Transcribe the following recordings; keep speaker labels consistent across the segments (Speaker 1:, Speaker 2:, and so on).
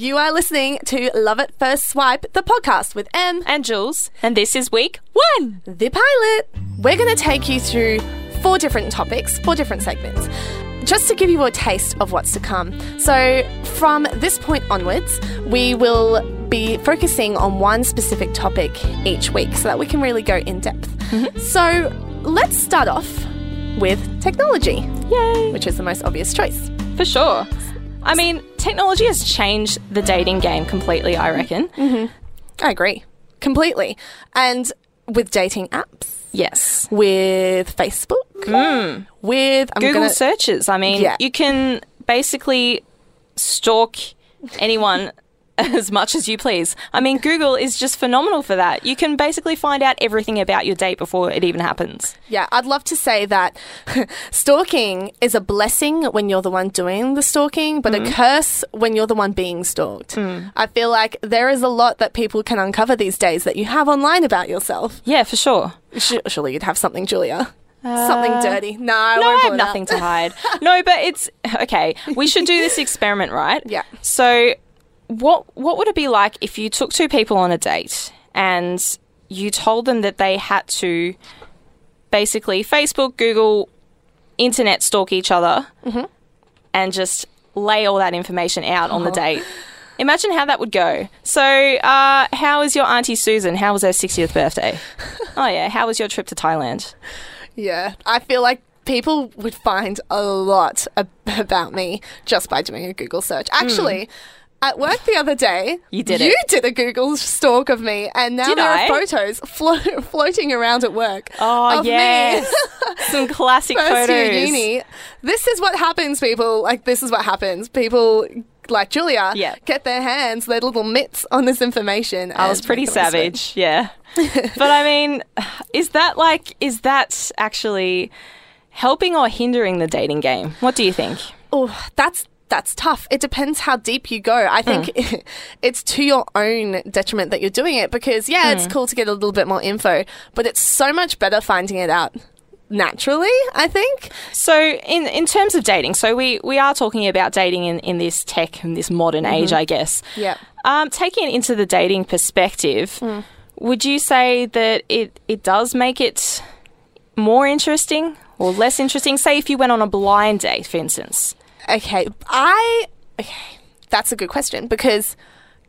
Speaker 1: You are listening to Love at First Swipe, the podcast with Em,
Speaker 2: and Jules, and this is week one.
Speaker 1: the pilot. We're going to take you through four different topics, four different segments, just to give you a taste of what's to come. So, from this point onwards, we will be focusing on one specific topic each week so that we can really go in depth. Mm-hmm. So, let's start off with technology,
Speaker 2: Yay!
Speaker 1: which is the most obvious choice.
Speaker 2: For sure. I mean, technology has changed the dating game completely, I reckon. Mm-hmm.
Speaker 1: I agree completely. And with dating apps,
Speaker 2: Yes.
Speaker 1: with Facebook, hmm. with I'm
Speaker 2: Google
Speaker 1: gonna,
Speaker 2: searches. I mean,
Speaker 1: Yeah.
Speaker 2: you can basically stalk anyone as much as you please. I mean, Google is just phenomenal for that. You can basically find out everything about your date before it even happens.
Speaker 1: Yeah, I'd love to say that stalking is a blessing when you're the one doing the stalking, but a mm. curse when you're the one being stalked. Mm. I feel like there is a lot that people can uncover these days that you have online about yourself.
Speaker 2: Yeah, for sure.
Speaker 1: Surely you'd have something, Julia. Uh, something dirty. No, I
Speaker 2: No, I have nothing to hide. No, but it's okay. We should do this experiment, right?
Speaker 1: Yeah.
Speaker 2: So, what what would it be like if you took two people on a date and you told them that they had to basically Facebook, Google, internet stalk each other,
Speaker 1: Mm-hmm.
Speaker 2: and just lay all that information out
Speaker 1: Oh.
Speaker 2: on the date? Imagine how that would go. So, uh, how is your auntie Susan? How was her 60th birthday? oh yeah. How was your trip to Thailand?
Speaker 1: Yeah, I feel like people would find a lot ab- about me just by doing a Google search. Actually, at work the other day.
Speaker 2: You did
Speaker 1: you
Speaker 2: it.
Speaker 1: did a Google stalk of me, and now
Speaker 2: Did
Speaker 1: there
Speaker 2: I?
Speaker 1: are photos flo- floating around at work.
Speaker 2: Oh
Speaker 1: of
Speaker 2: yes,
Speaker 1: me.
Speaker 2: some classic
Speaker 1: First
Speaker 2: photos.
Speaker 1: year uni. This is what happens, people. Like this is what happens. People like Julia
Speaker 2: Yeah.
Speaker 1: get their hands, their little mitts on this information.
Speaker 2: I was pretty savage, yeah. but I mean, is that like is that actually helping or hindering the dating game? What do you think?
Speaker 1: Oh, that's that's tough. It depends how deep you go. I think it's to your own detriment that you're doing it because yeah, it's cool to get a little bit more info, but it's so much better finding it out naturally, I think.
Speaker 2: So in in terms of dating, so we we are talking about dating in in this tech and this modern age, I guess.
Speaker 1: Yeah.
Speaker 2: Um, taking it into the dating perspective,
Speaker 1: Hmm.
Speaker 2: would you say that it it does make it more interesting or less interesting? Say if you went on a blind date, for instance.
Speaker 1: Okay, I okay, that's a good question because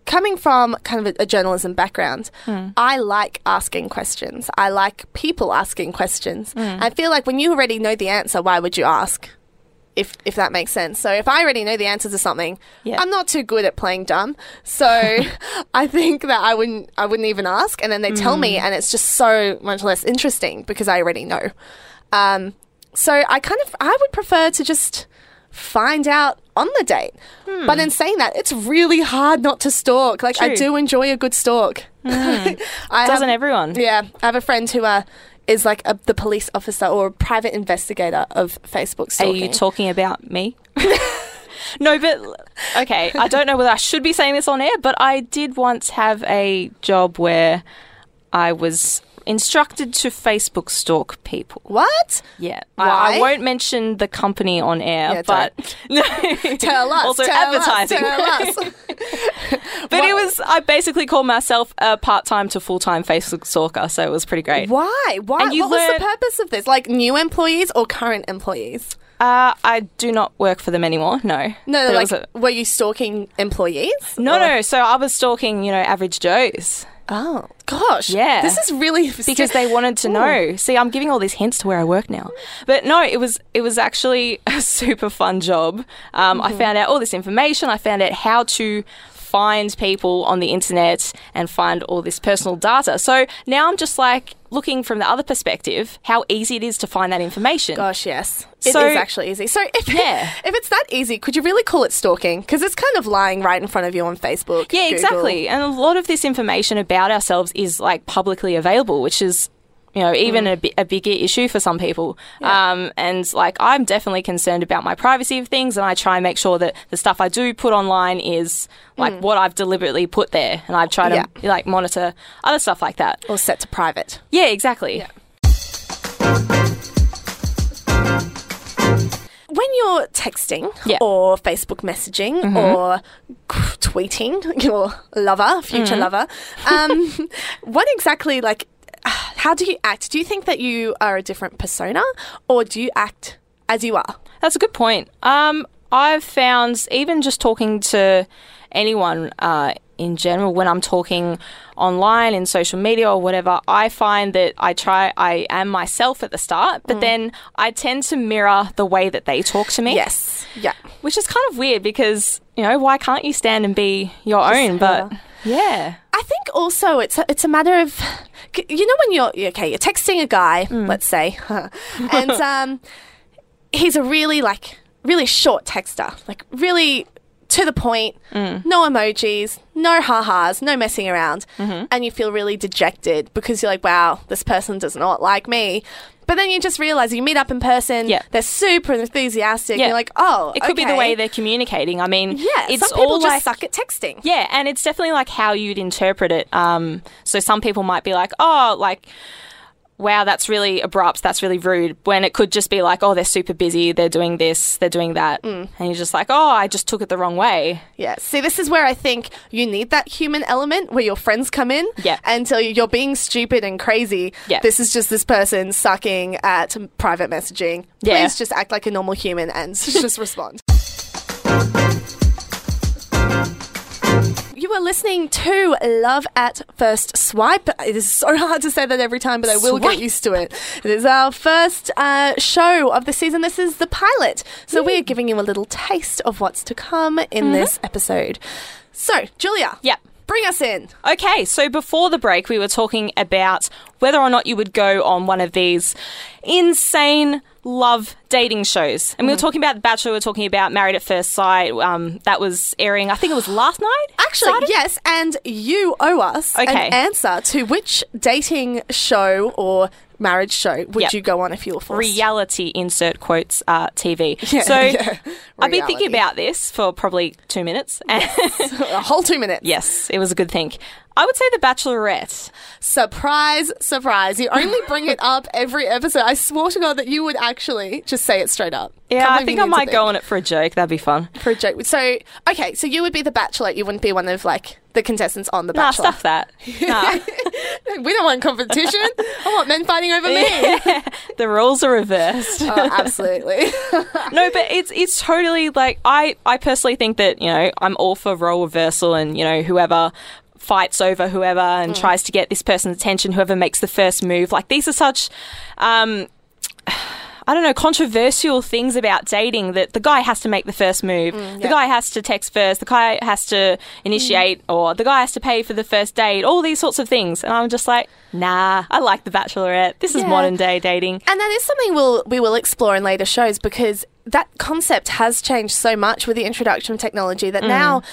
Speaker 1: coming from kind of a, a journalism background, hmm. I like asking questions. I like people asking questions. Hmm. I feel like when you already know the answer, why would you ask? If if that makes sense. So if I already know the answer to something,
Speaker 2: Yeah.
Speaker 1: I'm not too good at playing dumb. So I think that I wouldn't I wouldn't even ask and then they tell me hmm. and it's just so much less interesting because I already know. Um, so I kind of I would prefer to just find out on the date. But in saying that, it's really hard not to stalk. Like I do enjoy a good stalk. I
Speaker 2: Doesn't
Speaker 1: have,
Speaker 2: everyone?
Speaker 1: Yeah, I have a friend who uh, is like a, the police officer or a private investigator of Facebook
Speaker 2: Are you talking about me? no, but okay. I don't know whether I should be saying this on air, but I did once have a job where I was instructed to Facebook stalk people.
Speaker 1: what?
Speaker 2: Yeah,
Speaker 1: Why?
Speaker 2: I, I won't mention the company on air,
Speaker 1: Yeah,
Speaker 2: but
Speaker 1: Tell us.
Speaker 2: also
Speaker 1: tell
Speaker 2: advertising.
Speaker 1: Us, tell us.
Speaker 2: but it was I basically called myself a part-time to full-time Facebook stalker, so it was pretty great.
Speaker 1: Why? Why?
Speaker 2: And you
Speaker 1: what was the purpose of this? Like new employees or current employees?
Speaker 2: Uh, I do not work for them anymore. No,
Speaker 1: No, like
Speaker 2: a-
Speaker 1: were you stalking employees?
Speaker 2: no,
Speaker 1: Or-
Speaker 2: no. So I was stalking, you know, average Joes.
Speaker 1: Oh gosh.
Speaker 2: Yeah.
Speaker 1: This is really
Speaker 2: because they wanted to know. See, I'm giving all these hints to where I work now, but no, it was it was actually a super fun job. Um, I found out all this information. I found out how to find people on the internet and find all this personal data. So now I'm just like looking from the other perspective, how easy it is to find that information.
Speaker 1: Gosh, yes. It is
Speaker 2: So-
Speaker 1: actually easy. So if
Speaker 2: Yeah.
Speaker 1: if it's that easy, could you really call it stalking? Because it's kind of lying right in front of you on Facebook.
Speaker 2: Yeah,
Speaker 1: Google.
Speaker 2: exactly. And a lot of this information about ourselves is like publicly available, which is you know even a, bi- a bigger issue for some people. Um, and like I'm definitely concerned about my privacy of things, and I try and make sure that the stuff I do put online is like what I've deliberately put there, and I try to
Speaker 1: Yeah.
Speaker 2: like monitor other stuff like that.
Speaker 1: Or set to private.
Speaker 2: Yeah, exactly.
Speaker 1: when when you're texting
Speaker 2: Yeah.
Speaker 1: or Facebook messaging or tweeting your lover, future lover, um, what exactly like? How do you act? Do you think that you are a different persona, or do you act as you are?
Speaker 2: That's a good point. Um, I've found even just talking to anyone uh, in general, when I'm talking online in social media or whatever, I find that I try, I am myself at the start, but then I tend to mirror the way that they talk to me.
Speaker 1: Yes. Yeah.
Speaker 2: Which is kind of weird because, you know, why can't you stand and be your own? But
Speaker 1: whoever.
Speaker 2: Yeah.
Speaker 1: I think also it's a, it's a matter of you know when you're okay you're texting a guy mm. let's say and um, he's a really like really short texter like really to the point mm. no emojis no ha-has no messing around mm-hmm. and you feel really dejected because you're like wow this person does not like me but then you just realize you meet up in person
Speaker 2: Yeah.
Speaker 1: they're super enthusiastic
Speaker 2: Yeah.
Speaker 1: you're like oh
Speaker 2: It could be the way they're communicating. I mean,
Speaker 1: yeah
Speaker 2: it's
Speaker 1: some people
Speaker 2: all
Speaker 1: just
Speaker 2: like
Speaker 1: suck at texting
Speaker 2: Yeah, and it's definitely like how you'd interpret it. Um, so some people might be like, oh, like, wow, that's really abrupt, that's really rude. When it could just be like, oh, they're super busy, they're doing this, they're doing that.
Speaker 1: Mm.
Speaker 2: And you're just like, oh, I just took it the wrong way.
Speaker 1: Yeah. See, this is where I think you need that human element where your friends come in
Speaker 2: Yeah.
Speaker 1: and tell you you're being stupid and crazy.
Speaker 2: Yeah.
Speaker 1: This is just this person sucking at private messaging. Please
Speaker 2: Yeah.
Speaker 1: just act like a normal human and just respond. You are listening to Love at First Swipe. It is so hard to say that every time, but I will
Speaker 2: Swipe.
Speaker 1: get used to it. It is our first uh, show of the season. This is the pilot. So we are giving you a little taste of what's to come in this episode. So, Julia.
Speaker 2: Yeah.
Speaker 1: Bring us in.
Speaker 2: Okay, so before the break, we were talking about whether or not you would go on one of these insane love dating shows. And we were
Speaker 1: Mm-hmm.
Speaker 2: talking about The Bachelor, we were talking about Married at First Sight. Um, that was airing, I think it was last night?
Speaker 1: Actually,
Speaker 2: Saturday?
Speaker 1: yes, and you owe us
Speaker 2: Okay.
Speaker 1: an answer to which dating show or marriage show would
Speaker 2: Yep.
Speaker 1: you go on if you were forced?
Speaker 2: reality insert quotes uh, TV.
Speaker 1: Yeah,
Speaker 2: so
Speaker 1: yeah.
Speaker 2: I've been thinking about this for probably two minutes. And
Speaker 1: a whole two minutes.
Speaker 2: yes, it was a good think. I would say The Bachelorette.
Speaker 1: Surprise, surprise. You only bring it up every episode. I swore to God that you would actually just say it straight up.
Speaker 2: Yeah,
Speaker 1: Can't
Speaker 2: I think I might go on it for a joke. That'd be fun.
Speaker 1: for a joke. So, okay, so you would be the bachelor. You wouldn't be one of like the contestants on the
Speaker 2: Nah,
Speaker 1: bachelor.
Speaker 2: stuff that. Nah.
Speaker 1: we don't want competition. I want men fighting over me.
Speaker 2: the roles are reversed.
Speaker 1: Oh, absolutely.
Speaker 2: no, but it's it's totally like I I personally think that you know I'm all for role reversal and you know whoever fights over whoever and mm. tries to get this person's attention, whoever makes the first move. Like these are such. Um, I don't know, controversial things about dating that the guy has to make the first move. Mm, the
Speaker 1: yeah.
Speaker 2: guy has to text first. The guy has to initiate, mm. or the guy has to pay for the first date. All these sorts of things, and I'm just like, nah. I like the Bachelorette. This is modern day dating.
Speaker 1: And that is something we'll we will explore in later shows because that concept has changed so much with the introduction of technology that now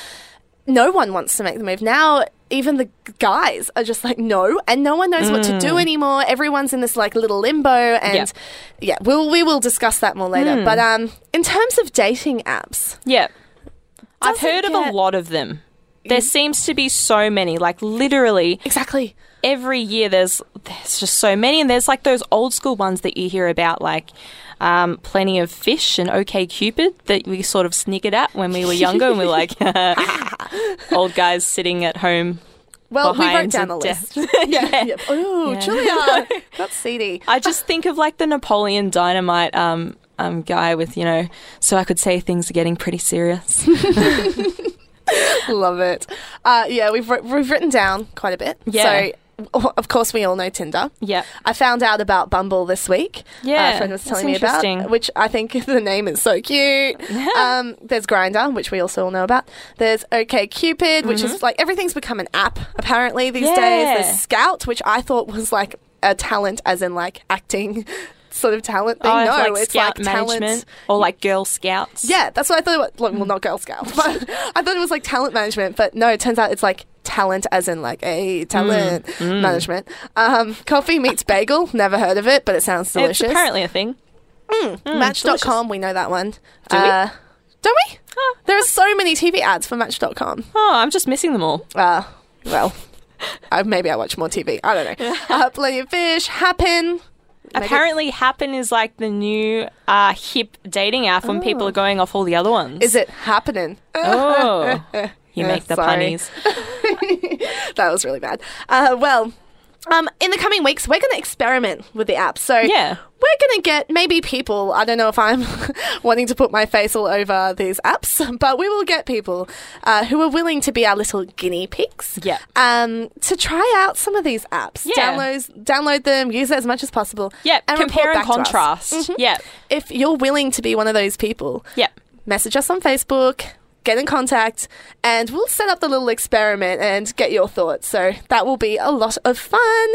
Speaker 1: no one wants to make the move. Now even the guys are just like no, and no one knows what to do mm. anymore. Everyone's in this like little limbo, and
Speaker 2: Yeah.
Speaker 1: yeah, we'll we will discuss that more later. Mm. But um, in terms of dating apps,
Speaker 2: Yeah. I've heard of a lot of them. There mm. seems to be so many, like literally
Speaker 1: exactly.
Speaker 2: Every year there's there's just so many and there's like those old school ones that you hear about like um, plenty of fish and OK Cupid that we sort of sniggered at when we were younger and we are like old guys sitting at home.
Speaker 1: Well, we wrote down
Speaker 2: a
Speaker 1: the list. yeah. yeah. Oh,
Speaker 2: Yeah.
Speaker 1: Julia, that's seedy.
Speaker 2: I just think of like the Napoleon Dynamite um, um, guy with you know, so I could say things are getting pretty serious.
Speaker 1: Love it. Uh, yeah, we've we've written down quite a bit.
Speaker 2: Yeah.
Speaker 1: So, of course, we all know Tinder.
Speaker 2: Yeah.
Speaker 1: I found out about Bumble this week.
Speaker 2: Yeah,
Speaker 1: a friend was telling me about, which I think the name is so cute. um, there's Grindr, which we also all know about. There's OK Cupid, which is like everything's become an app apparently these days.
Speaker 2: Mm-hmm. Yeah.
Speaker 1: There's Scout, which I thought was like a talent, as in like acting sort of talent thing.
Speaker 2: Oh,
Speaker 1: no,
Speaker 2: like
Speaker 1: it's like
Speaker 2: management
Speaker 1: talent.
Speaker 2: or like Girl Scouts.
Speaker 1: Yeah, that's what I thought. It was. Well, not Girl Scouts, but I thought it was like talent management. But no, it turns out it's like talent, as in like a talent
Speaker 2: Mm.
Speaker 1: management. Um, coffee meets bagel. Never heard of it, but it sounds delicious.
Speaker 2: It's apparently a thing.
Speaker 1: Match.com, we know that one.
Speaker 2: Do we?
Speaker 1: Uh, don't we?
Speaker 2: Oh,
Speaker 1: There are so many TV ads for Match.com.
Speaker 2: Oh, I'm just missing them all.
Speaker 1: Uh, well, uh, maybe I watch more TV. I don't know. Uh, Plenty of Fish, Happn. Maybe-
Speaker 2: Apparently, Happn is like the new uh, hip dating app when people are going off all the other ones.
Speaker 1: Oh. Is it happening?
Speaker 2: Oh, you make the
Speaker 1: sorry.
Speaker 2: punnies.
Speaker 1: that was really bad. Uh, well, um, in the coming weeks, we're going to experiment with the app. So
Speaker 2: Yeah.
Speaker 1: we're going to get maybe people. I don't know if I'm wanting to put my face all over these apps, but we will get people uh, who are willing to be our little guinea pigs.
Speaker 2: Yeah.
Speaker 1: Um, to try out some of these apps.
Speaker 2: Yeah.
Speaker 1: Download, download them, use it as much as possible.
Speaker 2: Yeah,
Speaker 1: and
Speaker 2: compare
Speaker 1: report
Speaker 2: and
Speaker 1: back to us.
Speaker 2: contrast.
Speaker 1: Mhm.
Speaker 2: Yeah,
Speaker 1: If you're willing to be one of those people,
Speaker 2: yeah.
Speaker 1: message us on Facebook, get in contact, and we'll set up the little experiment and get your thoughts. So that will be a lot of fun.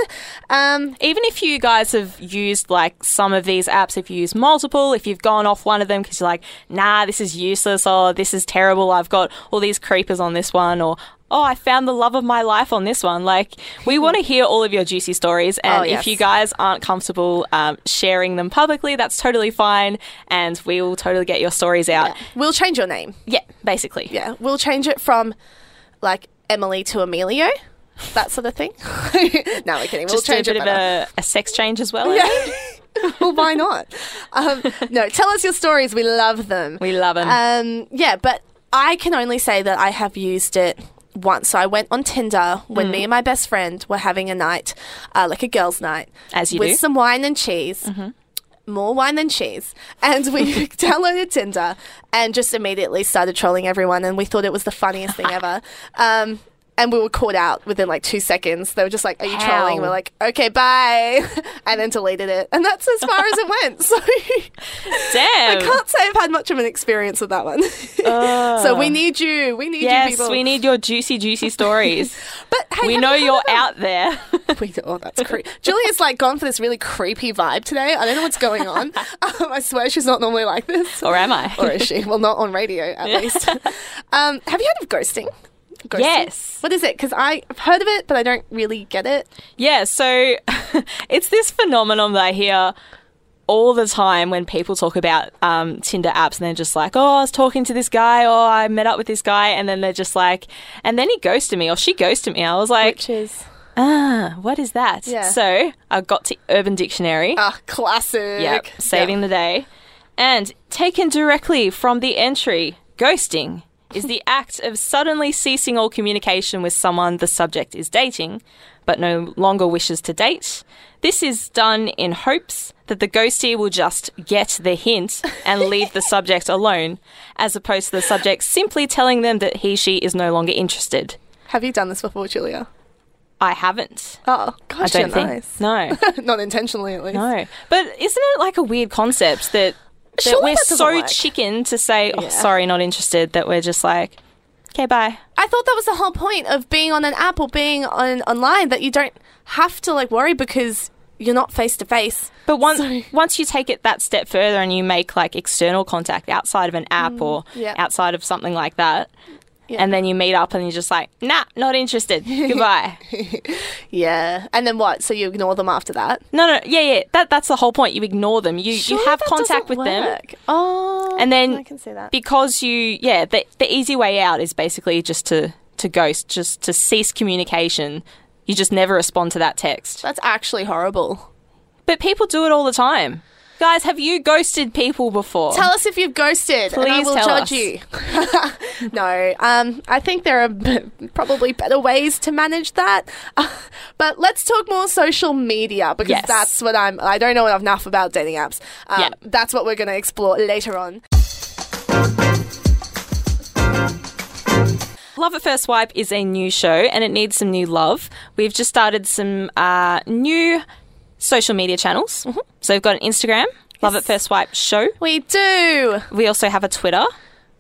Speaker 1: Um,
Speaker 2: Even if you guys have used like some of these apps, if you use multiple, if you've gone off one of them because you're like, nah, this is useless or this is terrible, I've got all these creepers on this one or oh, I found the love of my life on this one. Like, we want to hear all of your juicy stories. And
Speaker 1: Oh, yes.
Speaker 2: if you guys aren't comfortable um, sharing them publicly, that's totally fine. And we will totally get your stories out.
Speaker 1: we'll change your name.
Speaker 2: Yeah, basically.
Speaker 1: Yeah, we'll change it from like Emily to Emilio, that sort of thing. no, we're kidding. We'll
Speaker 2: Just do a
Speaker 1: change
Speaker 2: bit
Speaker 1: it
Speaker 2: of a, a sex change as well.
Speaker 1: Yeah. well, why not? Um, no, tell us your stories. We love them.
Speaker 2: We love 'em.
Speaker 1: Um, yeah, but I can only say that I have used it once. So I went on Tinder when
Speaker 2: Mm.
Speaker 1: me and my best friend were having a night, uh, like a girls' night,
Speaker 2: As you
Speaker 1: with
Speaker 2: do. Mm-hmm.
Speaker 1: some wine and cheese. More wine than cheese. And we downloaded Tinder and just immediately started trolling everyone. And we thought it was the funniest thing ever. Um, and we were caught out within like two seconds. They were just like, Are you
Speaker 2: How?
Speaker 1: trolling? We're like, Okay, bye. And then deleted it. And that's as far as it went. So
Speaker 2: Damn.
Speaker 1: I can't say I've had much of an experience with that one. so we need you. We need you
Speaker 2: Yes, we need your juicy, juicy stories.
Speaker 1: But hey,
Speaker 2: we know
Speaker 1: you
Speaker 2: you're out there.
Speaker 1: We, oh, that's creepy. Julia's like gone for this really creepy vibe today. I don't know what's going on. Um, I swear she's not normally like this.
Speaker 2: or am I?
Speaker 1: Or is she? Well, not on radio, at least. um, have you heard of ghosting? Ghosting?
Speaker 2: Yes.
Speaker 1: What is it? Because I've heard of it, but I don't really get it.
Speaker 2: Yeah, so it's this phenomenon that I hear all the time when people talk about um, Tinder apps and they're just like, oh, I was talking to this guy or I met up with this guy. And then they're just like, and then he ghosted me or she ghosted me. I was like,
Speaker 1: Which is
Speaker 2: ah, what is that?
Speaker 1: Yeah.
Speaker 2: So I got to Urban Dictionary.
Speaker 1: ah classic.
Speaker 2: Yep, saving the day. And taken directly from the entry, ghosting is the act of suddenly ceasing all communication with someone the subject is dating, but no longer wishes to date. This is done in hopes that the ghostee will just get the hint and leave the subject alone, as opposed to the subject simply telling them that he she is no longer interested.
Speaker 1: Have you done this before, Julia?
Speaker 2: I haven't.
Speaker 1: Oh,
Speaker 2: I
Speaker 1: gosh,
Speaker 2: don't
Speaker 1: you're
Speaker 2: think.
Speaker 1: nice.
Speaker 2: No.
Speaker 1: not intentionally, at least.
Speaker 2: No, but isn't it like a weird concept that, that
Speaker 1: Surely
Speaker 2: we're
Speaker 1: that
Speaker 2: so
Speaker 1: work.
Speaker 2: chicken to say, "Oh,
Speaker 1: Yeah.
Speaker 2: sorry, not interested," that we're just like, "Okay, bye."
Speaker 1: I thought that was the whole point of being on an app or being on online that you don't have to like worry because you're not face to face.
Speaker 2: But once
Speaker 1: So-
Speaker 2: once you take it that step further and you make like external contact outside of an app or
Speaker 1: Mm, yeah.
Speaker 2: outside of something like that,
Speaker 1: Yeah.
Speaker 2: and then you meet up and you're just like, "Nah, not interested. Goodbye."
Speaker 1: Yeah, and then what? So you ignore them after that?
Speaker 2: no, no, yeah, yeah. That that's the whole point. You ignore them. You
Speaker 1: Surely
Speaker 2: you have contact with
Speaker 1: doesn't
Speaker 2: them.
Speaker 1: Oh,
Speaker 2: And then
Speaker 1: I can see that.
Speaker 2: because you yeah the, the easy way out is basically just to to ghost just to cease communication you just never respond to that text
Speaker 1: That's actually horrible.
Speaker 2: but people do it all the time guys have you ghosted people before
Speaker 1: Tell us if you've ghosted, and I
Speaker 2: Please
Speaker 1: will
Speaker 2: tell
Speaker 1: judge
Speaker 2: us.
Speaker 1: you. no, um, I think there are b- probably better ways to manage that. but let's talk more social media because
Speaker 2: Yes.
Speaker 1: that's what I'm. I don't know enough about dating apps. Um,
Speaker 2: Yeah.
Speaker 1: That's what we're going to explore later on.
Speaker 2: love at first swipe is a new show and it needs some new love we've just started some uh, new social media channels
Speaker 1: Mm-hmm.
Speaker 2: so we've got an instagram love at first swipe show
Speaker 1: We do.
Speaker 2: we also have a twitter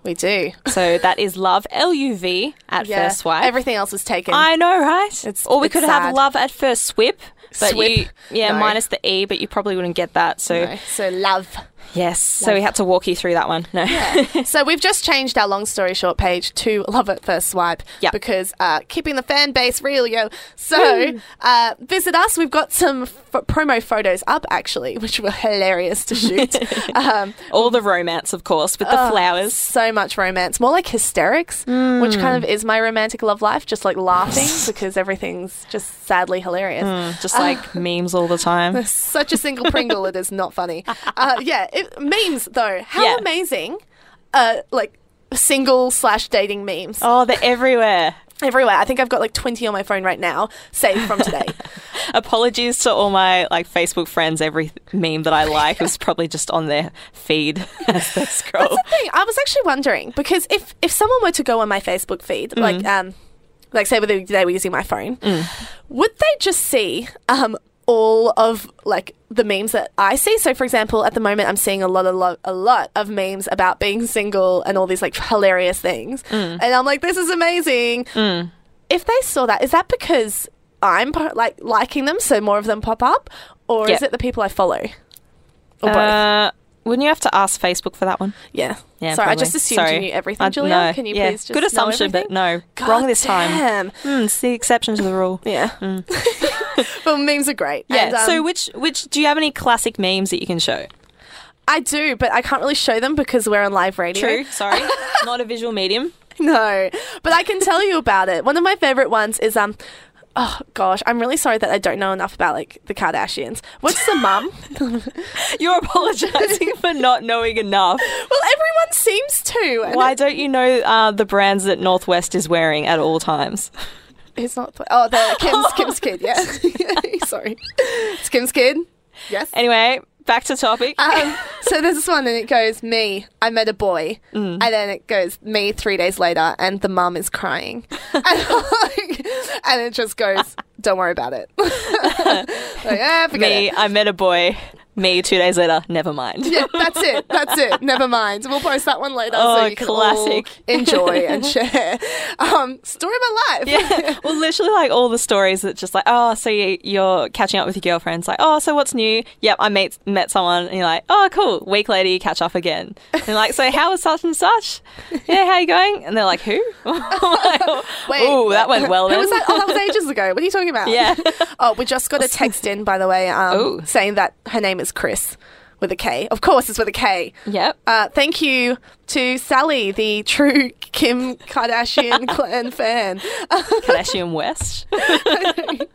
Speaker 1: We do.
Speaker 2: so that is love l-u-v at
Speaker 1: Yeah.
Speaker 2: first swipe
Speaker 1: Everything else is taken.
Speaker 2: I know, right?
Speaker 1: It's-
Speaker 2: or we
Speaker 1: it's
Speaker 2: could
Speaker 1: sad.
Speaker 2: have love at first swip, but
Speaker 1: Swip.
Speaker 2: you, yeah,
Speaker 1: No.
Speaker 2: minus the e, but you probably wouldn't get that. So
Speaker 1: No. So love.
Speaker 2: Yes. So we had to walk you through that one. No.
Speaker 1: so we've just changed our long story short page to love at first swipe
Speaker 2: Yep.
Speaker 1: because uh, keeping the fan base real, yo. So uh, visit us. We've got some f- promo photos up actually, which were hilarious to shoot. um,
Speaker 2: All the romance, of course, with the flowers.
Speaker 1: so much romance, more like hysterics, which kind of is my romantic love life, just like laughing because everything's just sadly hilarious.
Speaker 2: Just like memes all the time.
Speaker 1: Such a single Pringle, it is not funny. Uh, yeah, memes though, how
Speaker 2: Yeah.
Speaker 1: amazing! Uh, like single slash dating memes
Speaker 2: Oh, they're everywhere.
Speaker 1: everywhere. I think I've got like twenty on my phone right now, saved from today.
Speaker 2: Apologies to all my like Facebook friends. Every meme that I like was probably just on their feed as they scroll.
Speaker 1: That's the thing. I was actually wondering because if if someone were to go on my Facebook feed,
Speaker 2: Mm.
Speaker 1: like um, like say whether they were using my phone, would they just see um all of like the memes that I see? So, for example, at the moment, I'm seeing a lot, a lot, a lot of memes about being single and all these like hilarious things,
Speaker 2: Mm.
Speaker 1: and I'm like, this is amazing. If they saw that, is that because I'm like liking them, so more of them pop up, or is it the people I follow, or both?
Speaker 2: Uh, wouldn't you have to ask Facebook for that one?
Speaker 1: Yeah.
Speaker 2: Yeah,
Speaker 1: Sorry, I just assumed
Speaker 2: Sorry.
Speaker 1: you knew everything,
Speaker 2: I-
Speaker 1: Julia.
Speaker 2: no.
Speaker 1: Can you
Speaker 2: Yeah.
Speaker 1: please just
Speaker 2: Good assumption, but no.
Speaker 1: God
Speaker 2: Wrong this time.
Speaker 1: damn.
Speaker 2: Hmm, it's the exception to the rule.
Speaker 1: Yeah. well, memes are great.
Speaker 2: Yeah.
Speaker 1: And, um,
Speaker 2: so which which do you have any classic memes that you can show?
Speaker 1: I do, but I can't really show them because we're on live radio.
Speaker 2: True. Sorry, not a visual medium.
Speaker 1: No, but I can tell you about it. One of my favorite ones is um. Oh gosh, I'm really sorry that I don't know enough about like the Kardashians. What's the mum?
Speaker 2: You're apologising for not knowing enough.
Speaker 1: well, everyone seems to.
Speaker 2: Why don't you know uh, the brands that North West is wearing at all times?
Speaker 1: It's not. Oh, the Kim's Kim's kid. Yeah. sorry, it's Kim's kid. Yes.
Speaker 2: Anyway, back to topic.
Speaker 1: Um, so there's this one, and it goes, "Me, I met a boy,"
Speaker 2: Mm.
Speaker 1: and then it goes, "Me, three days later," and the mum is crying, and, like, and it just goes, "Don't worry about it." like, forget
Speaker 2: Me,
Speaker 1: it.
Speaker 2: I met a boy. Me, two days later, never mind.
Speaker 1: Yeah, that's it. That's it. Never mind. We'll post that one later so
Speaker 2: Oh,
Speaker 1: can
Speaker 2: classic.
Speaker 1: enjoy and share. Um, story of my life.
Speaker 2: Yeah. Well, literally, like all the stories that just like, oh, so you, you're catching up with your girlfriends. Like, oh, so what's new? Yep, I met met someone, and you're like, oh, cool. Week later, you catch up again. And like, so how was such and such? Yeah, how you going? And they're like, who?
Speaker 1: Wait.
Speaker 2: oh, that went well
Speaker 1: Who was that? Oh, that was ages ago. What are you talking about?
Speaker 2: Yeah.
Speaker 1: oh, we just got a text in, by the way, um, saying that her name is Kris with a K. Of course, it's with a K.
Speaker 2: Yep.
Speaker 1: Uh, thank you to Sally, the true Kim Kardashian clan fan.
Speaker 2: Kardashian West.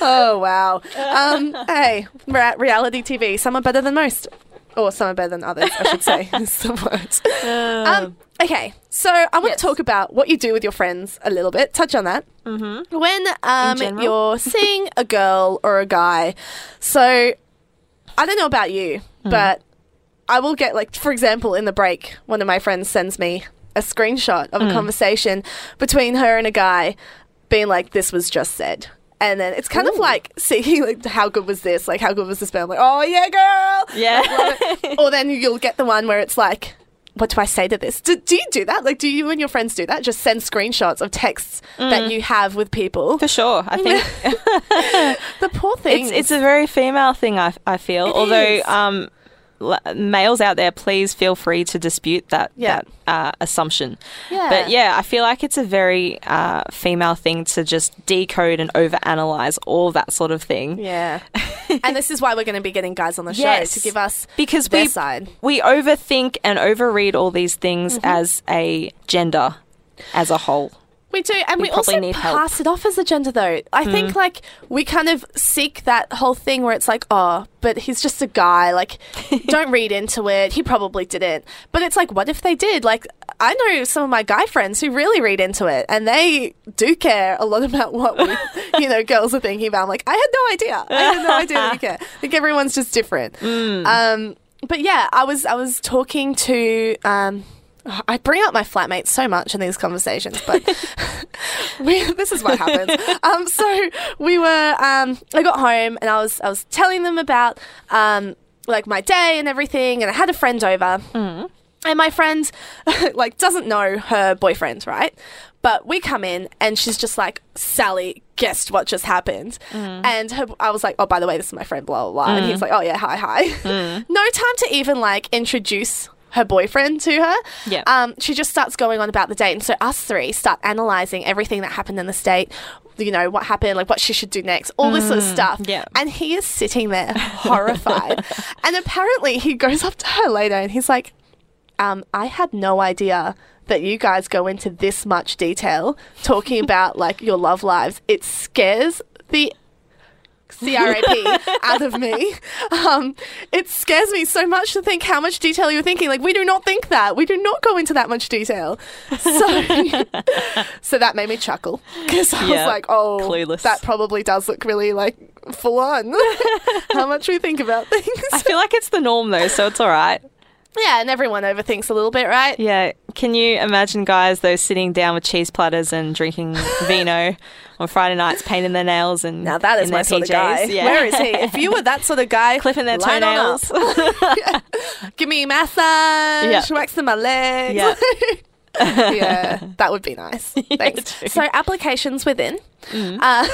Speaker 1: Oh wow. Um, hey, we're at reality TV. Some are better than most, or some are better than others. I should say. is the word. Um, okay, so I want
Speaker 2: Yes.
Speaker 1: to talk about what you do with your friends a little bit. Touch on that. Mm-hmm. When um, you're seeing a girl or a guy, so I don't know about you,
Speaker 2: Mm.
Speaker 1: but I will get like, for example, in the break, one of my friends sends me a screenshot of a
Speaker 2: Mm.
Speaker 1: conversation between her and a guy, being like, "This was just said." And then it's kind of like seeing like how good was this? Like how good was this? But I'm like, oh yeah, girl.
Speaker 2: Yeah.
Speaker 1: or then you'll get the one where it's like, what do I say to this? Do, do you do that? Like, do you and your friends do that? Just send screenshots of texts
Speaker 2: Mm.
Speaker 1: that you have with people.
Speaker 2: For sure. I think
Speaker 1: The poor thing.
Speaker 2: it's it's a very female thing. I, I feel.
Speaker 1: It
Speaker 2: Although um, males out there, please feel free to dispute that
Speaker 1: Yeah.
Speaker 2: that uh, assumption.
Speaker 1: Yeah.
Speaker 2: But yeah, I feel like it's a very uh, female thing to just decode and overanalyze all that sort of thing.
Speaker 1: yeah. and this is why we're going to be getting guys on the show
Speaker 2: Yes.
Speaker 1: to give us
Speaker 2: Because we
Speaker 1: side.
Speaker 2: we overthink and overread all these things
Speaker 1: Mm-hmm.
Speaker 2: as a gender as a whole.
Speaker 1: We do, and we,
Speaker 2: We
Speaker 1: also
Speaker 2: need help.
Speaker 1: Pass it off as a gender, though. I think like we kind of seek that whole thing where it's like, oh, but he's just a guy. Like, don't read into it. He probably didn't. But it's like, what if they did? Like, I know some of my guy friends who really read into it, and they do care a lot about what we, you know, girls are thinking about. I'm like, I had no idea. I had no idea that you care. Think everyone's just different.
Speaker 2: Hmm.
Speaker 1: Um, but yeah, I was I was talking to. Um, I bring up my flatmates so much in these conversations, but we, this is what happens. Um, so we were. Um, I got home and I was I was telling them about um, like my day and everything, and I had a friend over. And my friend, like, doesn't know her boyfriend, right? But we come in and she's just like, Sally, guessed what just happened. And her, I was like, oh, by the way, this is my friend, blah, blah, blah. And he's like, oh, yeah, hi, hi. no time to even like introduce her boyfriend to her.
Speaker 2: Yeah.
Speaker 1: Um, she just starts going on about the date. And so us three start analyzing everything that happened in the state, you know, what happened, like what she should do next, all this sort of stuff.
Speaker 2: yeah.
Speaker 1: And he is sitting there horrified. and apparently he goes up to her later and he's like, um, I had no idea that you guys go into this much detail talking about like your love lives. It scares the CRAP out of me. Um, it scares me so much to think how much detail you're thinking. Like we do not think that. We do not go into that much detail. So, so that made me chuckle because I
Speaker 2: Yeah,
Speaker 1: was like, oh,
Speaker 2: clueless.
Speaker 1: that probably does look really like full on. how much we think about things.
Speaker 2: I feel like it's the norm though, so it's all right.
Speaker 1: Yeah, and everyone overthinks a little bit, right?
Speaker 2: Yeah. Can you imagine guys though sitting down with cheese platters and drinking vino on Friday nights, painting their nails and
Speaker 1: Now that is my sort of guy.
Speaker 2: Yeah.
Speaker 1: Where is he? If you were that sort of guy,
Speaker 2: clipping their
Speaker 1: line on up.
Speaker 2: toenails?
Speaker 1: Give me a massage,
Speaker 2: Yeah.
Speaker 1: waxing my legs.
Speaker 2: Yeah.
Speaker 1: yeah, that would be nice. Thanks.
Speaker 2: true.
Speaker 1: so applications within.
Speaker 2: Mm.
Speaker 1: Uh,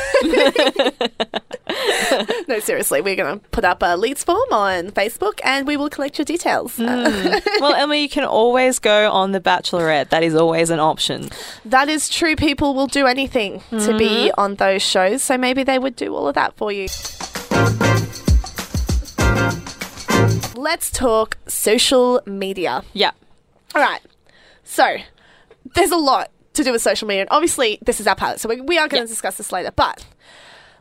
Speaker 1: no, seriously, we're going to put up a leads form on Facebook and we will collect your details. Uh,
Speaker 2: well, Emma, you can always go on The Bachelorette. That is always an option.
Speaker 1: that is true. People will do anything to be
Speaker 2: Mm-hmm.
Speaker 1: on those shows, so maybe they would do all of that for you. Let's talk social media.
Speaker 2: Yeah.
Speaker 1: All right. So, there's a lot to do with social media. And obviously, this is our pilot, so we, we are going to
Speaker 2: Yeah.
Speaker 1: discuss this later. But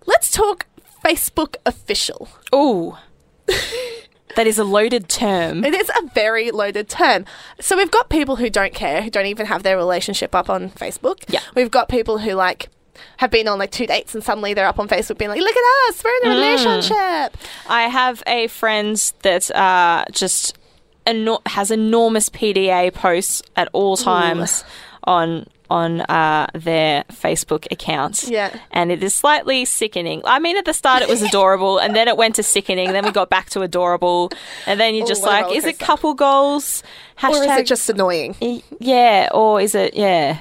Speaker 1: let's talk Facebook official.
Speaker 2: Ooh. that is a loaded term.
Speaker 1: It is a very loaded term. So, we've got people who don't care, who don't even have their relationship up on Facebook.
Speaker 2: Yeah.
Speaker 1: We've got people who, like, have been on like two dates and suddenly they're up on Facebook being like, look at us, we're in a
Speaker 2: Mm.
Speaker 1: relationship.
Speaker 2: I have a friend that uh, just eno- has enormous PDA posts at all times on on uh, their Facebook account.
Speaker 1: Yeah.
Speaker 2: And it is slightly sickening. I mean, at the start it was adorable, and then it went to sickening. Then we got back to adorable, and then you're
Speaker 1: Oh,
Speaker 2: just
Speaker 1: a
Speaker 2: like, is it couple goals? Hashtag,
Speaker 1: Or is it just annoying?
Speaker 2: yeah, or is it yeah?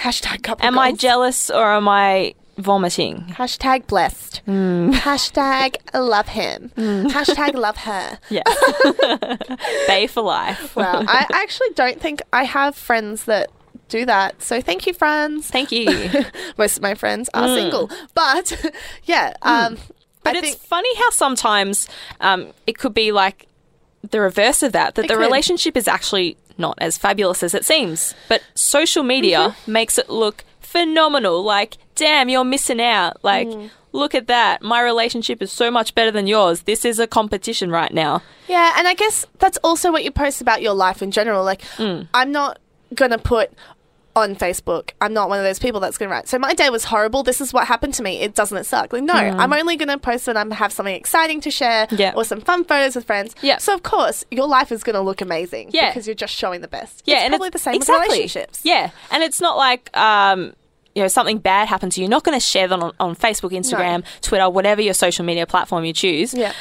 Speaker 1: Hashtag couple
Speaker 2: Am I jealous or am I vomiting?
Speaker 1: Hashtag blessed.
Speaker 2: Hmm.
Speaker 1: Hashtag love him. Hashtag love her.
Speaker 2: Yeah, Bae for life.
Speaker 1: Well, I actually don't think I have friends that do that. So thank you, friends.
Speaker 2: Thank you.
Speaker 1: Most of my friends are single. But yeah, um,
Speaker 2: But
Speaker 1: I
Speaker 2: it's
Speaker 1: think
Speaker 2: funny how sometimes um, it could be like the reverse of that, that
Speaker 1: It
Speaker 2: the
Speaker 1: could.
Speaker 2: relationship is actually not as fabulous as it seems. But social media
Speaker 1: Mm-hmm. makes
Speaker 2: it look phenomenal. Like, damn, you're missing out. Like,
Speaker 1: Mm.
Speaker 2: look at that. My relationship is so much better than yours. This is a competition right now.
Speaker 1: yeah, and I guess that's also what you post about your life in general. Like,
Speaker 2: Mm.
Speaker 1: I'm not gonna put on Facebook. I'm not one of those people that's going to write. So my day was horrible. This is what happened to me. It doesn't it suck? Like no, I'm only going to post when I have something exciting to share
Speaker 2: Mm. Yeah.
Speaker 1: or some fun photos with friends.
Speaker 2: Yeah.
Speaker 1: So of course your life is going to look amazing.
Speaker 2: Yeah.
Speaker 1: Because you're just showing the best.
Speaker 2: Yeah,
Speaker 1: It's
Speaker 2: and
Speaker 1: probably
Speaker 2: it's
Speaker 1: the same
Speaker 2: exactly.
Speaker 1: with relationships.
Speaker 2: Yeah, and it's not like um, you know something bad happens to you. You're not going to share that on, on Facebook, Instagram, Twitter, whatever your social media platform you choose.
Speaker 1: Yeah.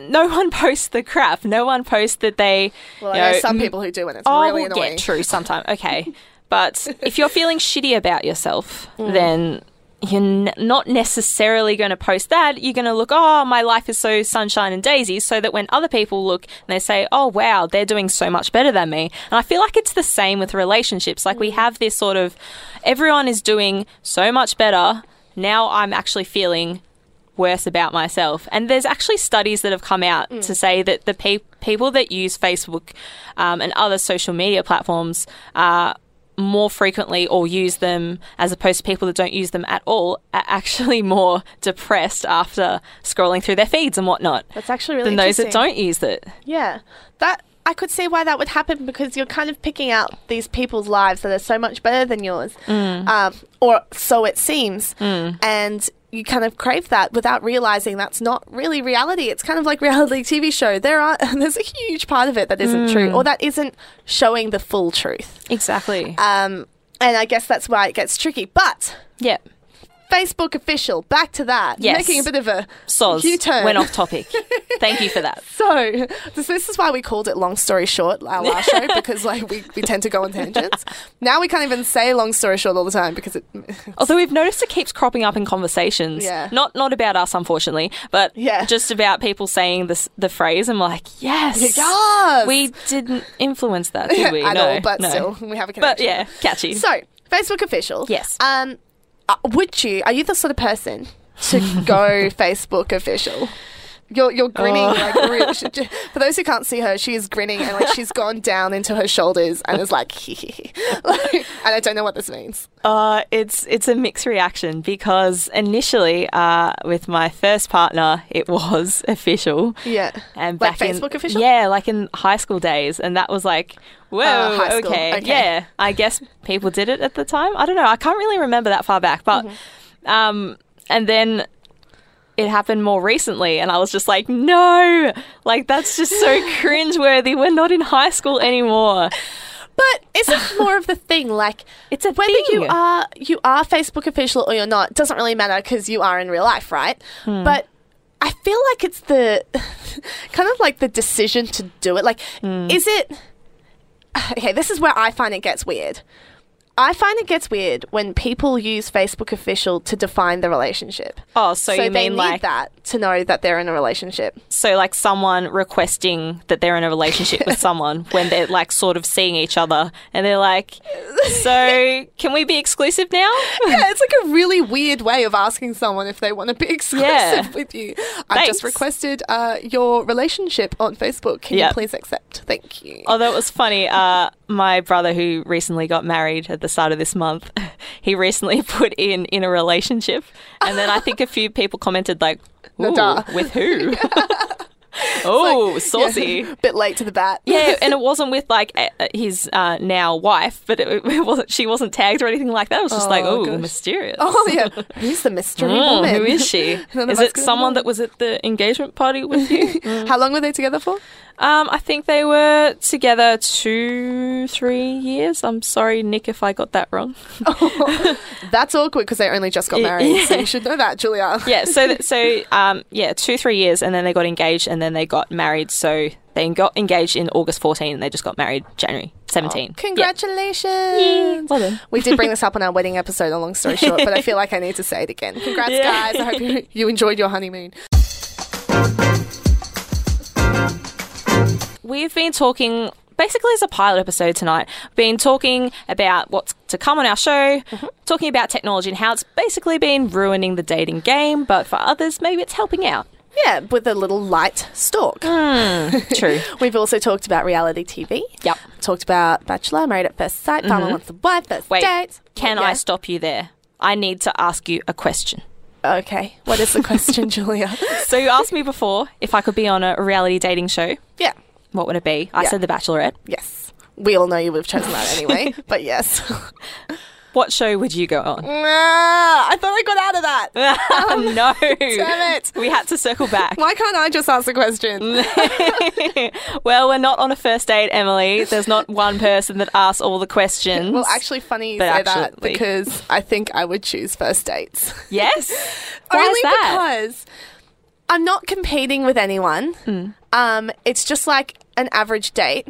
Speaker 2: No one posts the crap. No one posts that they.
Speaker 1: Well,
Speaker 2: you
Speaker 1: I know
Speaker 2: know,
Speaker 1: some people who do, and it's
Speaker 2: Oh,
Speaker 1: really annoying.
Speaker 2: yeah, true. Sometimes, okay, but if you're feeling shitty about yourself,
Speaker 1: Mm.
Speaker 2: then you're n- not necessarily going to post that. You're going to look, oh, my life is so sunshine and daisies, so that when other people look and they say, oh, wow, they're doing so much better than me. And I feel like it's the same with relationships. Like we
Speaker 1: Mm.
Speaker 2: have this sort of, everyone is doing so much better. Now I'm actually feeling worse about myself. And there's actually studies that have come out
Speaker 1: Mm.
Speaker 2: to say that the pe- people that use Facebook um, and other social media platforms uh, more frequently or use them as opposed to people that don't use them at all are actually more depressed after scrolling through their feeds and whatnot
Speaker 1: That's actually really
Speaker 2: than those that don't use it.
Speaker 1: Yeah, that I could see why that would happen because you're kind of picking out these people's lives that are so much better than yours,
Speaker 2: Mm.
Speaker 1: um, or so it seems, and you kind of crave that without realizing that's not really reality. It's kind of like reality TV show. There are there's a huge part of it that isn't true,
Speaker 2: Mm.
Speaker 1: or that isn't showing the full truth.
Speaker 2: Exactly.
Speaker 1: Um, and I guess that's why it gets tricky. But
Speaker 2: yeah.
Speaker 1: Facebook official. Back to that.
Speaker 2: Yes.
Speaker 1: Making a bit of a
Speaker 2: Soz
Speaker 1: U-turn.
Speaker 2: went off topic. Thank you for that.
Speaker 1: So this, this is why we called it long story short our last show because like we, we tend to go on tangents. Now we can't even say long story short all the time because it
Speaker 2: Although we've noticed it keeps cropping up in conversations.
Speaker 1: Yeah.
Speaker 2: Not not about us, unfortunately, but
Speaker 1: Yeah.
Speaker 2: just about people saying this the phrase. I'm like, yes,
Speaker 1: Yes!
Speaker 2: we didn't influence that, did we?
Speaker 1: at
Speaker 2: no,
Speaker 1: all, but
Speaker 2: no.
Speaker 1: still we have a connection.
Speaker 2: But yeah, catchy.
Speaker 1: So Facebook official.
Speaker 2: Yes.
Speaker 1: Um, uh, would you? Are you the sort of person to go Facebook official? You're, you're grinning
Speaker 2: Oh.
Speaker 1: like she- for those who can't see her she is grinning and like she's gone down into her shoulders and is like, like and I don't know what this means
Speaker 2: Uh, it's it's a mixed reaction because initially, uh, with my first partner, it was official.
Speaker 1: yeah
Speaker 2: And
Speaker 1: Like
Speaker 2: back in-
Speaker 1: Facebook official?
Speaker 2: Yeah, like in high school days, and that was like, whoa,
Speaker 1: Uh, high school,
Speaker 2: okay,
Speaker 1: okay.
Speaker 2: yeah. I guess people did it at the time. I don't know. I can't really remember that far back, but
Speaker 1: Mm-hmm.
Speaker 2: um, and then it happened more recently, and I was just like, no, like that's just so cringeworthy. We're not in high school anymore.
Speaker 1: but isn't more of the thing like
Speaker 2: It's a
Speaker 1: whether
Speaker 2: thing.
Speaker 1: you are you are Facebook official or you're not doesn't really matter because you are in real life right
Speaker 2: Hmm.
Speaker 1: but I feel like it's the kind of like the decision to do it like
Speaker 2: Hmm.
Speaker 1: is it okay this is where I find it gets weird I find it gets weird when people use Facebook official to define the relationship
Speaker 2: Oh, so, you
Speaker 1: they
Speaker 2: mean
Speaker 1: need
Speaker 2: like
Speaker 1: that to know that they're in a relationship
Speaker 2: so like someone requesting that they're in a relationship with someone when they're like sort of seeing each other and they're like so can we be exclusive now
Speaker 1: yeah, it's like a really weird way of asking someone if they want to be exclusive
Speaker 2: Yeah.
Speaker 1: with you. I've just requested uh, your relationship on Facebook. Can
Speaker 2: Yep.
Speaker 1: you please accept? Thank you.
Speaker 2: although it was funny uh, my brother who recently got married at the start of this month he recently put in in a relationship and then i think a few people commented like Ooh, with who oh saucy
Speaker 1: Yeah, bit late to the bat.
Speaker 2: Yeah, and it wasn't with like his uh, now wife, but it, it wasn't. She wasn't tagged or anything like that. It was just like,
Speaker 1: Oh,
Speaker 2: oh,
Speaker 1: gosh.
Speaker 2: mysterious.
Speaker 1: Oh yeah, who's the mystery
Speaker 2: Mm,
Speaker 1: woman?
Speaker 2: who is she? Is it someone that was at the engagement party with you?
Speaker 1: How long were they together for?
Speaker 2: Um, I think they were together two, three years. I'm sorry, Nick, if I got that wrong.
Speaker 1: That's awkward because they only just got
Speaker 2: Yeah.
Speaker 1: married, so you should know that, Julia.
Speaker 2: yeah, so so um, yeah, two, three years, and then they got engaged, and then they got married. So they got engaged in August 14, and they just got married January 17. Yeah.
Speaker 1: Congratulations.
Speaker 2: Yeah, well done.
Speaker 1: We did bring this up on our wedding episode, a long story short, but I feel like I need to say it again. Congrats,
Speaker 2: Yeah.
Speaker 1: guys. I hope you, you enjoyed your honeymoon.
Speaker 2: We've been talking basically as a pilot episode tonight, been talking about what's to come on our show, mm-hmm. talking about technology and how it's basically been ruining the dating game, but for others, maybe it's helping out.
Speaker 1: Yeah, with a little light stalk.
Speaker 2: Hmm, true.
Speaker 1: We've also talked about reality TV.
Speaker 2: Yep.
Speaker 1: Talked about Bachelor, Married at First Sight, Farmer mm-hmm. Wants a Wife, First
Speaker 2: Wait,
Speaker 1: Dates.
Speaker 2: can
Speaker 1: Yeah.
Speaker 2: I stop you there? I need to ask you a question.
Speaker 1: Okay. What is the question, Julia?
Speaker 2: So you asked me before if I could be on a reality dating show.
Speaker 1: yeah.
Speaker 2: What would it be? I
Speaker 1: Yeah.
Speaker 2: said The Bachelorette.
Speaker 1: Yes. We all know you would have chosen that anyway, but yes.
Speaker 2: What show would you go on?
Speaker 1: Ah, I thought I got out of that.
Speaker 2: no.
Speaker 1: Damn it.
Speaker 2: We had to circle back.
Speaker 1: Why can't I just ask the question?
Speaker 2: well, we're not on a first date, Emily. There's not one person that asks all the questions.
Speaker 1: Well, actually, funny you say that because I think I would choose first dates.
Speaker 2: yes. Why
Speaker 1: Only
Speaker 2: is that?
Speaker 1: because I'm not competing with anyone.
Speaker 2: Hmm.
Speaker 1: Um, it's just like an average date.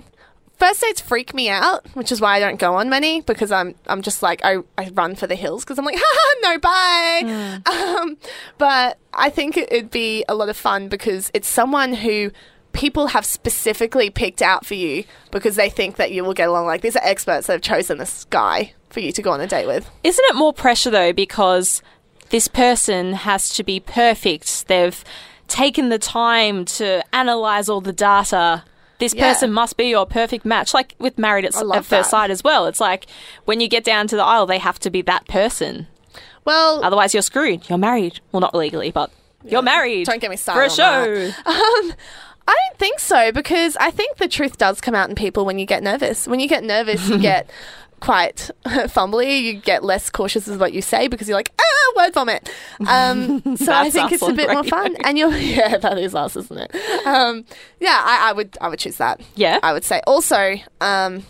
Speaker 1: First dates freak me out, which is why I don't go on many because I'm I'm just like I, I run for the hills because I'm like ha no bye.
Speaker 2: Hmm.
Speaker 1: Um, but I think it- it'd be a lot of fun because it's someone who people have specifically picked out for you because they think that you will get along. Like these are experts that have chosen this guy for you to go on a date with.
Speaker 2: Isn't it more pressure though because this person has to be perfect? They've taken the time to analyze all the data. This
Speaker 1: Yeah.
Speaker 2: person must be your perfect match. Like with Married at, at First
Speaker 1: that.
Speaker 2: Sight as well. It's like when you get down to the aisle, they have to be that person.
Speaker 1: Well,
Speaker 2: Otherwise, you're screwed. You're married. Well, not legally, but you're married.
Speaker 1: Don't get me started.
Speaker 2: for a
Speaker 1: on
Speaker 2: show.
Speaker 1: Um, I don't think so because I think the truth does come out in people when you get nervous. When you get nervous, you get quite fumbly. You get less cautious with what you say because you're like, ah, word vomit. Um, so I think it's a bit more fun. And you're, yeah, that is us, isn't it? Um, yeah, I, I would, I would choose that.
Speaker 2: Yeah.
Speaker 1: I would say. Also, um,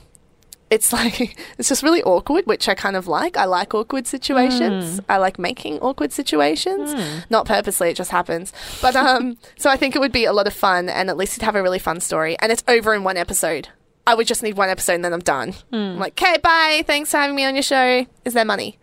Speaker 1: it's like it's just really awkward, which I kind of like. I like awkward situations. I like making awkward situations. Not purposely, it just happens. But um, so I think it would be a lot of fun, and at least you'd have a really fun story. And it's over in one episode. I would just need one episode, and then I'm done. I'm like, okay, bye. Thanks for having me on your show. Is there money?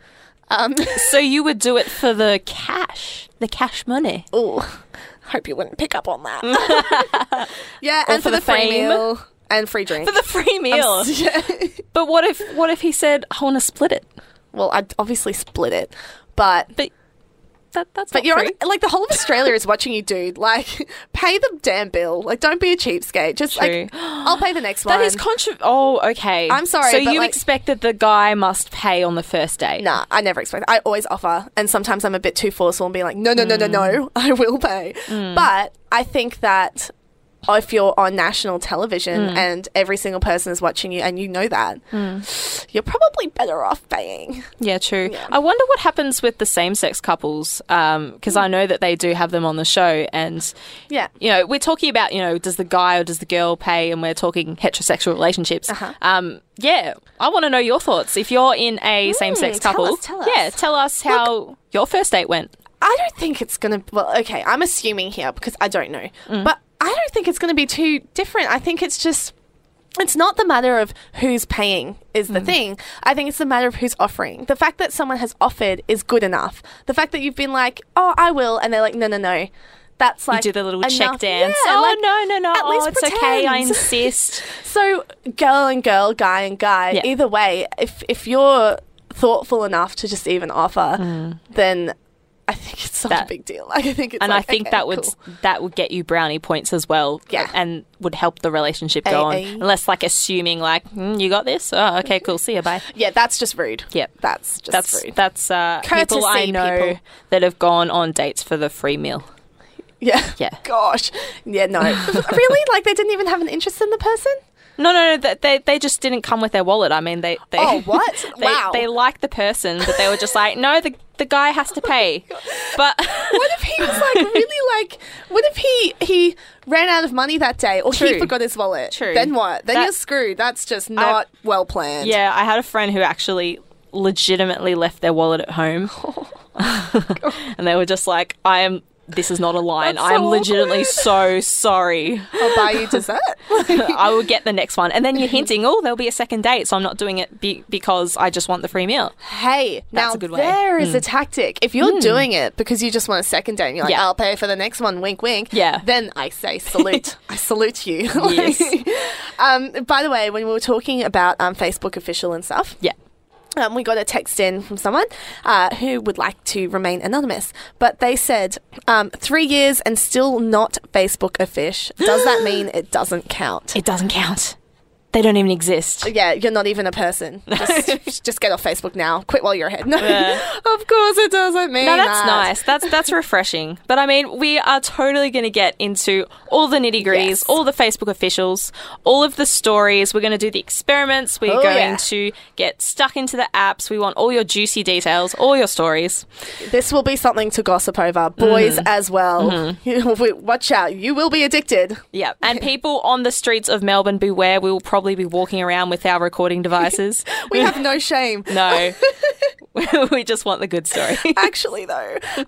Speaker 1: Um,
Speaker 2: So you would do it for the cash, the cash money.
Speaker 1: oh, hope you wouldn't pick up on that. yeah, and
Speaker 2: for
Speaker 1: for, the,
Speaker 2: the
Speaker 1: free meal and free drink.
Speaker 2: For the free meal. But what if what if he said, I want to split it?
Speaker 1: Well, I'd obviously split it, but
Speaker 2: But that, that's
Speaker 1: but
Speaker 2: not
Speaker 1: you're on, like the whole of Australia is watching you, dude. Like, pay the damn bill. Like, don't be a cheapskate. Just
Speaker 2: True.
Speaker 1: like, I'll pay the next one.
Speaker 2: That is contra- Oh, okay.
Speaker 1: I'm sorry,
Speaker 2: So you
Speaker 1: like-
Speaker 2: expect that the guy must pay on the first day?
Speaker 1: Nah, I never expect. I always offer, and sometimes I'm a bit too forceful and be like, no, no, no, no,
Speaker 2: Mm.
Speaker 1: no, I will pay. But I think that if you're on national television
Speaker 2: Mm.
Speaker 1: and every single person is watching you, and you know that, you're probably better off paying.
Speaker 2: Yeah, true. I wonder what happens with the same-sex couples because I know that they do have them on the show, and
Speaker 1: Yeah.
Speaker 2: you know we're talking about you know does the guy or does the girl pay, and we're talking heterosexual relationships.
Speaker 1: Uh-huh.
Speaker 2: Um, yeah, I want to know your thoughts. If you're in a same-sex
Speaker 1: tell
Speaker 2: couple,
Speaker 1: us, tell us.
Speaker 2: yeah, tell us how your first date went.
Speaker 1: I don't think it's gonna. Well, okay, I'm assuming here because I don't know, but I don't think it's gonna be too different. I think it's just. It's not the matter of who's paying is the mm. thing. I think it's the matter of who's offering. The fact that someone has offered is good enough. The fact that you've been like, "Oh, I will," and they're like, "No, no, no." That's like
Speaker 2: do the little
Speaker 1: enough.
Speaker 2: check dance.
Speaker 1: Yeah,
Speaker 2: oh
Speaker 1: like,
Speaker 2: no, no, no!
Speaker 1: at
Speaker 2: Oh,
Speaker 1: least
Speaker 2: it's okay. I insist.
Speaker 1: So, girl and girl, guy and guy,
Speaker 2: Yeah.
Speaker 1: either way, if if you're thoughtful enough to just even offer, mm. then I think it's not.
Speaker 2: That-
Speaker 1: a big deal. Like I think it's
Speaker 2: and
Speaker 1: like,
Speaker 2: I think
Speaker 1: okay,
Speaker 2: that would
Speaker 1: cool.
Speaker 2: that would get you brownie points as well.
Speaker 1: Yeah.
Speaker 2: and would help the relationship go on. Unless like assuming like hmm, you got this. Oh, okay, cool. See you. Bye.
Speaker 1: Yeah, that's just rude.
Speaker 2: Yep.
Speaker 1: That's just
Speaker 2: That's
Speaker 1: rude.
Speaker 2: that's uh, people I know
Speaker 1: people.
Speaker 2: that have gone on dates for the free meal.
Speaker 1: yeah.
Speaker 2: Yeah.
Speaker 1: Gosh. Yeah, no. really? Like they didn't even have an interest in the person?
Speaker 2: No, no, no. They they, they just didn't come with their wallet. I mean, they. they
Speaker 1: Oh, what?
Speaker 2: they,
Speaker 1: Wow.
Speaker 2: They liked the person, but they were just like, no, the the guy has to oh pay. But
Speaker 1: What if he was like really like what if he he ran out of money that day or he forgot his wallet?
Speaker 2: True.
Speaker 1: Then what? Then
Speaker 2: That-
Speaker 1: you're screwed. That's just not well planned.
Speaker 2: yeah, I had a friend who actually legitimately left their wallet at home. Oh and they were just like, I am. This is not a line.
Speaker 1: That's
Speaker 2: I am legitimately so sorry.
Speaker 1: I'll buy you dessert.
Speaker 2: I will get the next one. And then you're hinting, oh, there'll be a second date, so I'm not doing it be- because I just want the free meal.
Speaker 1: Hey, now
Speaker 2: a good way.
Speaker 1: There is a tactic. If you're doing it because you just want a second date and you're like,
Speaker 2: Yeah.
Speaker 1: I'll pay for the next one, wink, wink.
Speaker 2: Yeah.
Speaker 1: Then I say salute. I salute you.
Speaker 2: Yes.
Speaker 1: um, by the way, when we were talking about um, Facebook official and stuff,
Speaker 2: Yeah.
Speaker 1: Um, we got a text in from someone uh, who would like to remain anonymous, but they said um, three years and still not Facebook offish. Does that mean it doesn't count?
Speaker 2: It doesn't count. They don't even exist.
Speaker 1: Yeah, you're not even a person. Just, just get off Facebook now. Quit while you're ahead. No,
Speaker 2: Yeah.
Speaker 1: of course it doesn't mean
Speaker 2: No, that's
Speaker 1: that.
Speaker 2: nice. That's that's refreshing. But I mean, we are totally going to get into all the nitty gritties,
Speaker 1: Yes.
Speaker 2: all the Facebook officials, all of the stories. We're going to do the experiments. We're
Speaker 1: Oh,
Speaker 2: going
Speaker 1: yeah.
Speaker 2: to get stuck into the apps. We want all your juicy details, all your stories.
Speaker 1: This will be something to gossip over, boys
Speaker 2: Mm.
Speaker 1: as well.
Speaker 2: Mm-hmm.
Speaker 1: Watch out, you will be addicted.
Speaker 2: Yeah. And people on the streets of Melbourne, beware. We will probably be walking around with our recording devices.
Speaker 1: We have no shame.
Speaker 2: no. we just want the good story.
Speaker 1: Actually, though.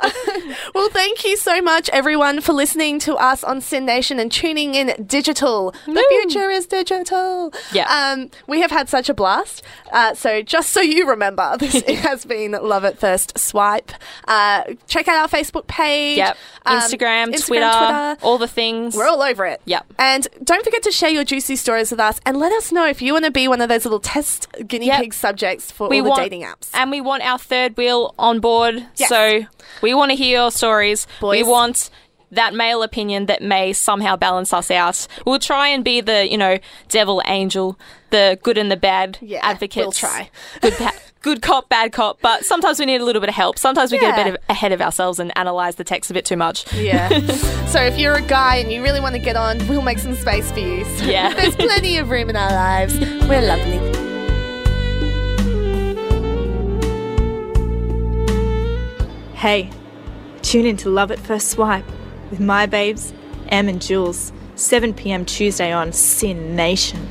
Speaker 1: well, thank you so much, everyone, for listening to us on SYN Nation and tuning in digital. The future is digital.
Speaker 2: Yeah.
Speaker 1: Um, we have had such a blast. Uh, so, just so you remember, this has been Love at First Swipe. Uh, check out our Facebook page.
Speaker 2: Yep.
Speaker 1: um,
Speaker 2: Instagram,
Speaker 1: Instagram,
Speaker 2: Twitter,
Speaker 1: Twitter.
Speaker 2: all the things.
Speaker 1: We're all over it.
Speaker 2: Yep.
Speaker 1: And don't forget to share your juicy stories with us and let us know if you want to be one of those little test guinea
Speaker 2: Yep.
Speaker 1: pig subjects for
Speaker 2: we
Speaker 1: all the
Speaker 2: want,
Speaker 1: dating apps.
Speaker 2: And we want our third wheel on board.
Speaker 1: Yes.
Speaker 2: So we want to hear your stories. We want that male opinion that may somehow balance us out. We'll try and be the, you know, devil angel, the good and the bad
Speaker 1: Yeah,
Speaker 2: advocates.
Speaker 1: we'll try.
Speaker 2: Good, pa- good cop, bad cop. But sometimes we need a little bit of help. Sometimes we get a bit of, ahead of ourselves and analyze the text a bit too much.
Speaker 1: Yeah. so if you're a guy and you really want to get on, we'll make some space for you. So
Speaker 2: Yeah.
Speaker 1: There's plenty of room in our lives. We're lovely.
Speaker 3: Hey, tune in to Love at First Swipe with my babes, Em and Jules, 7 pm Tuesday on SYN Nation.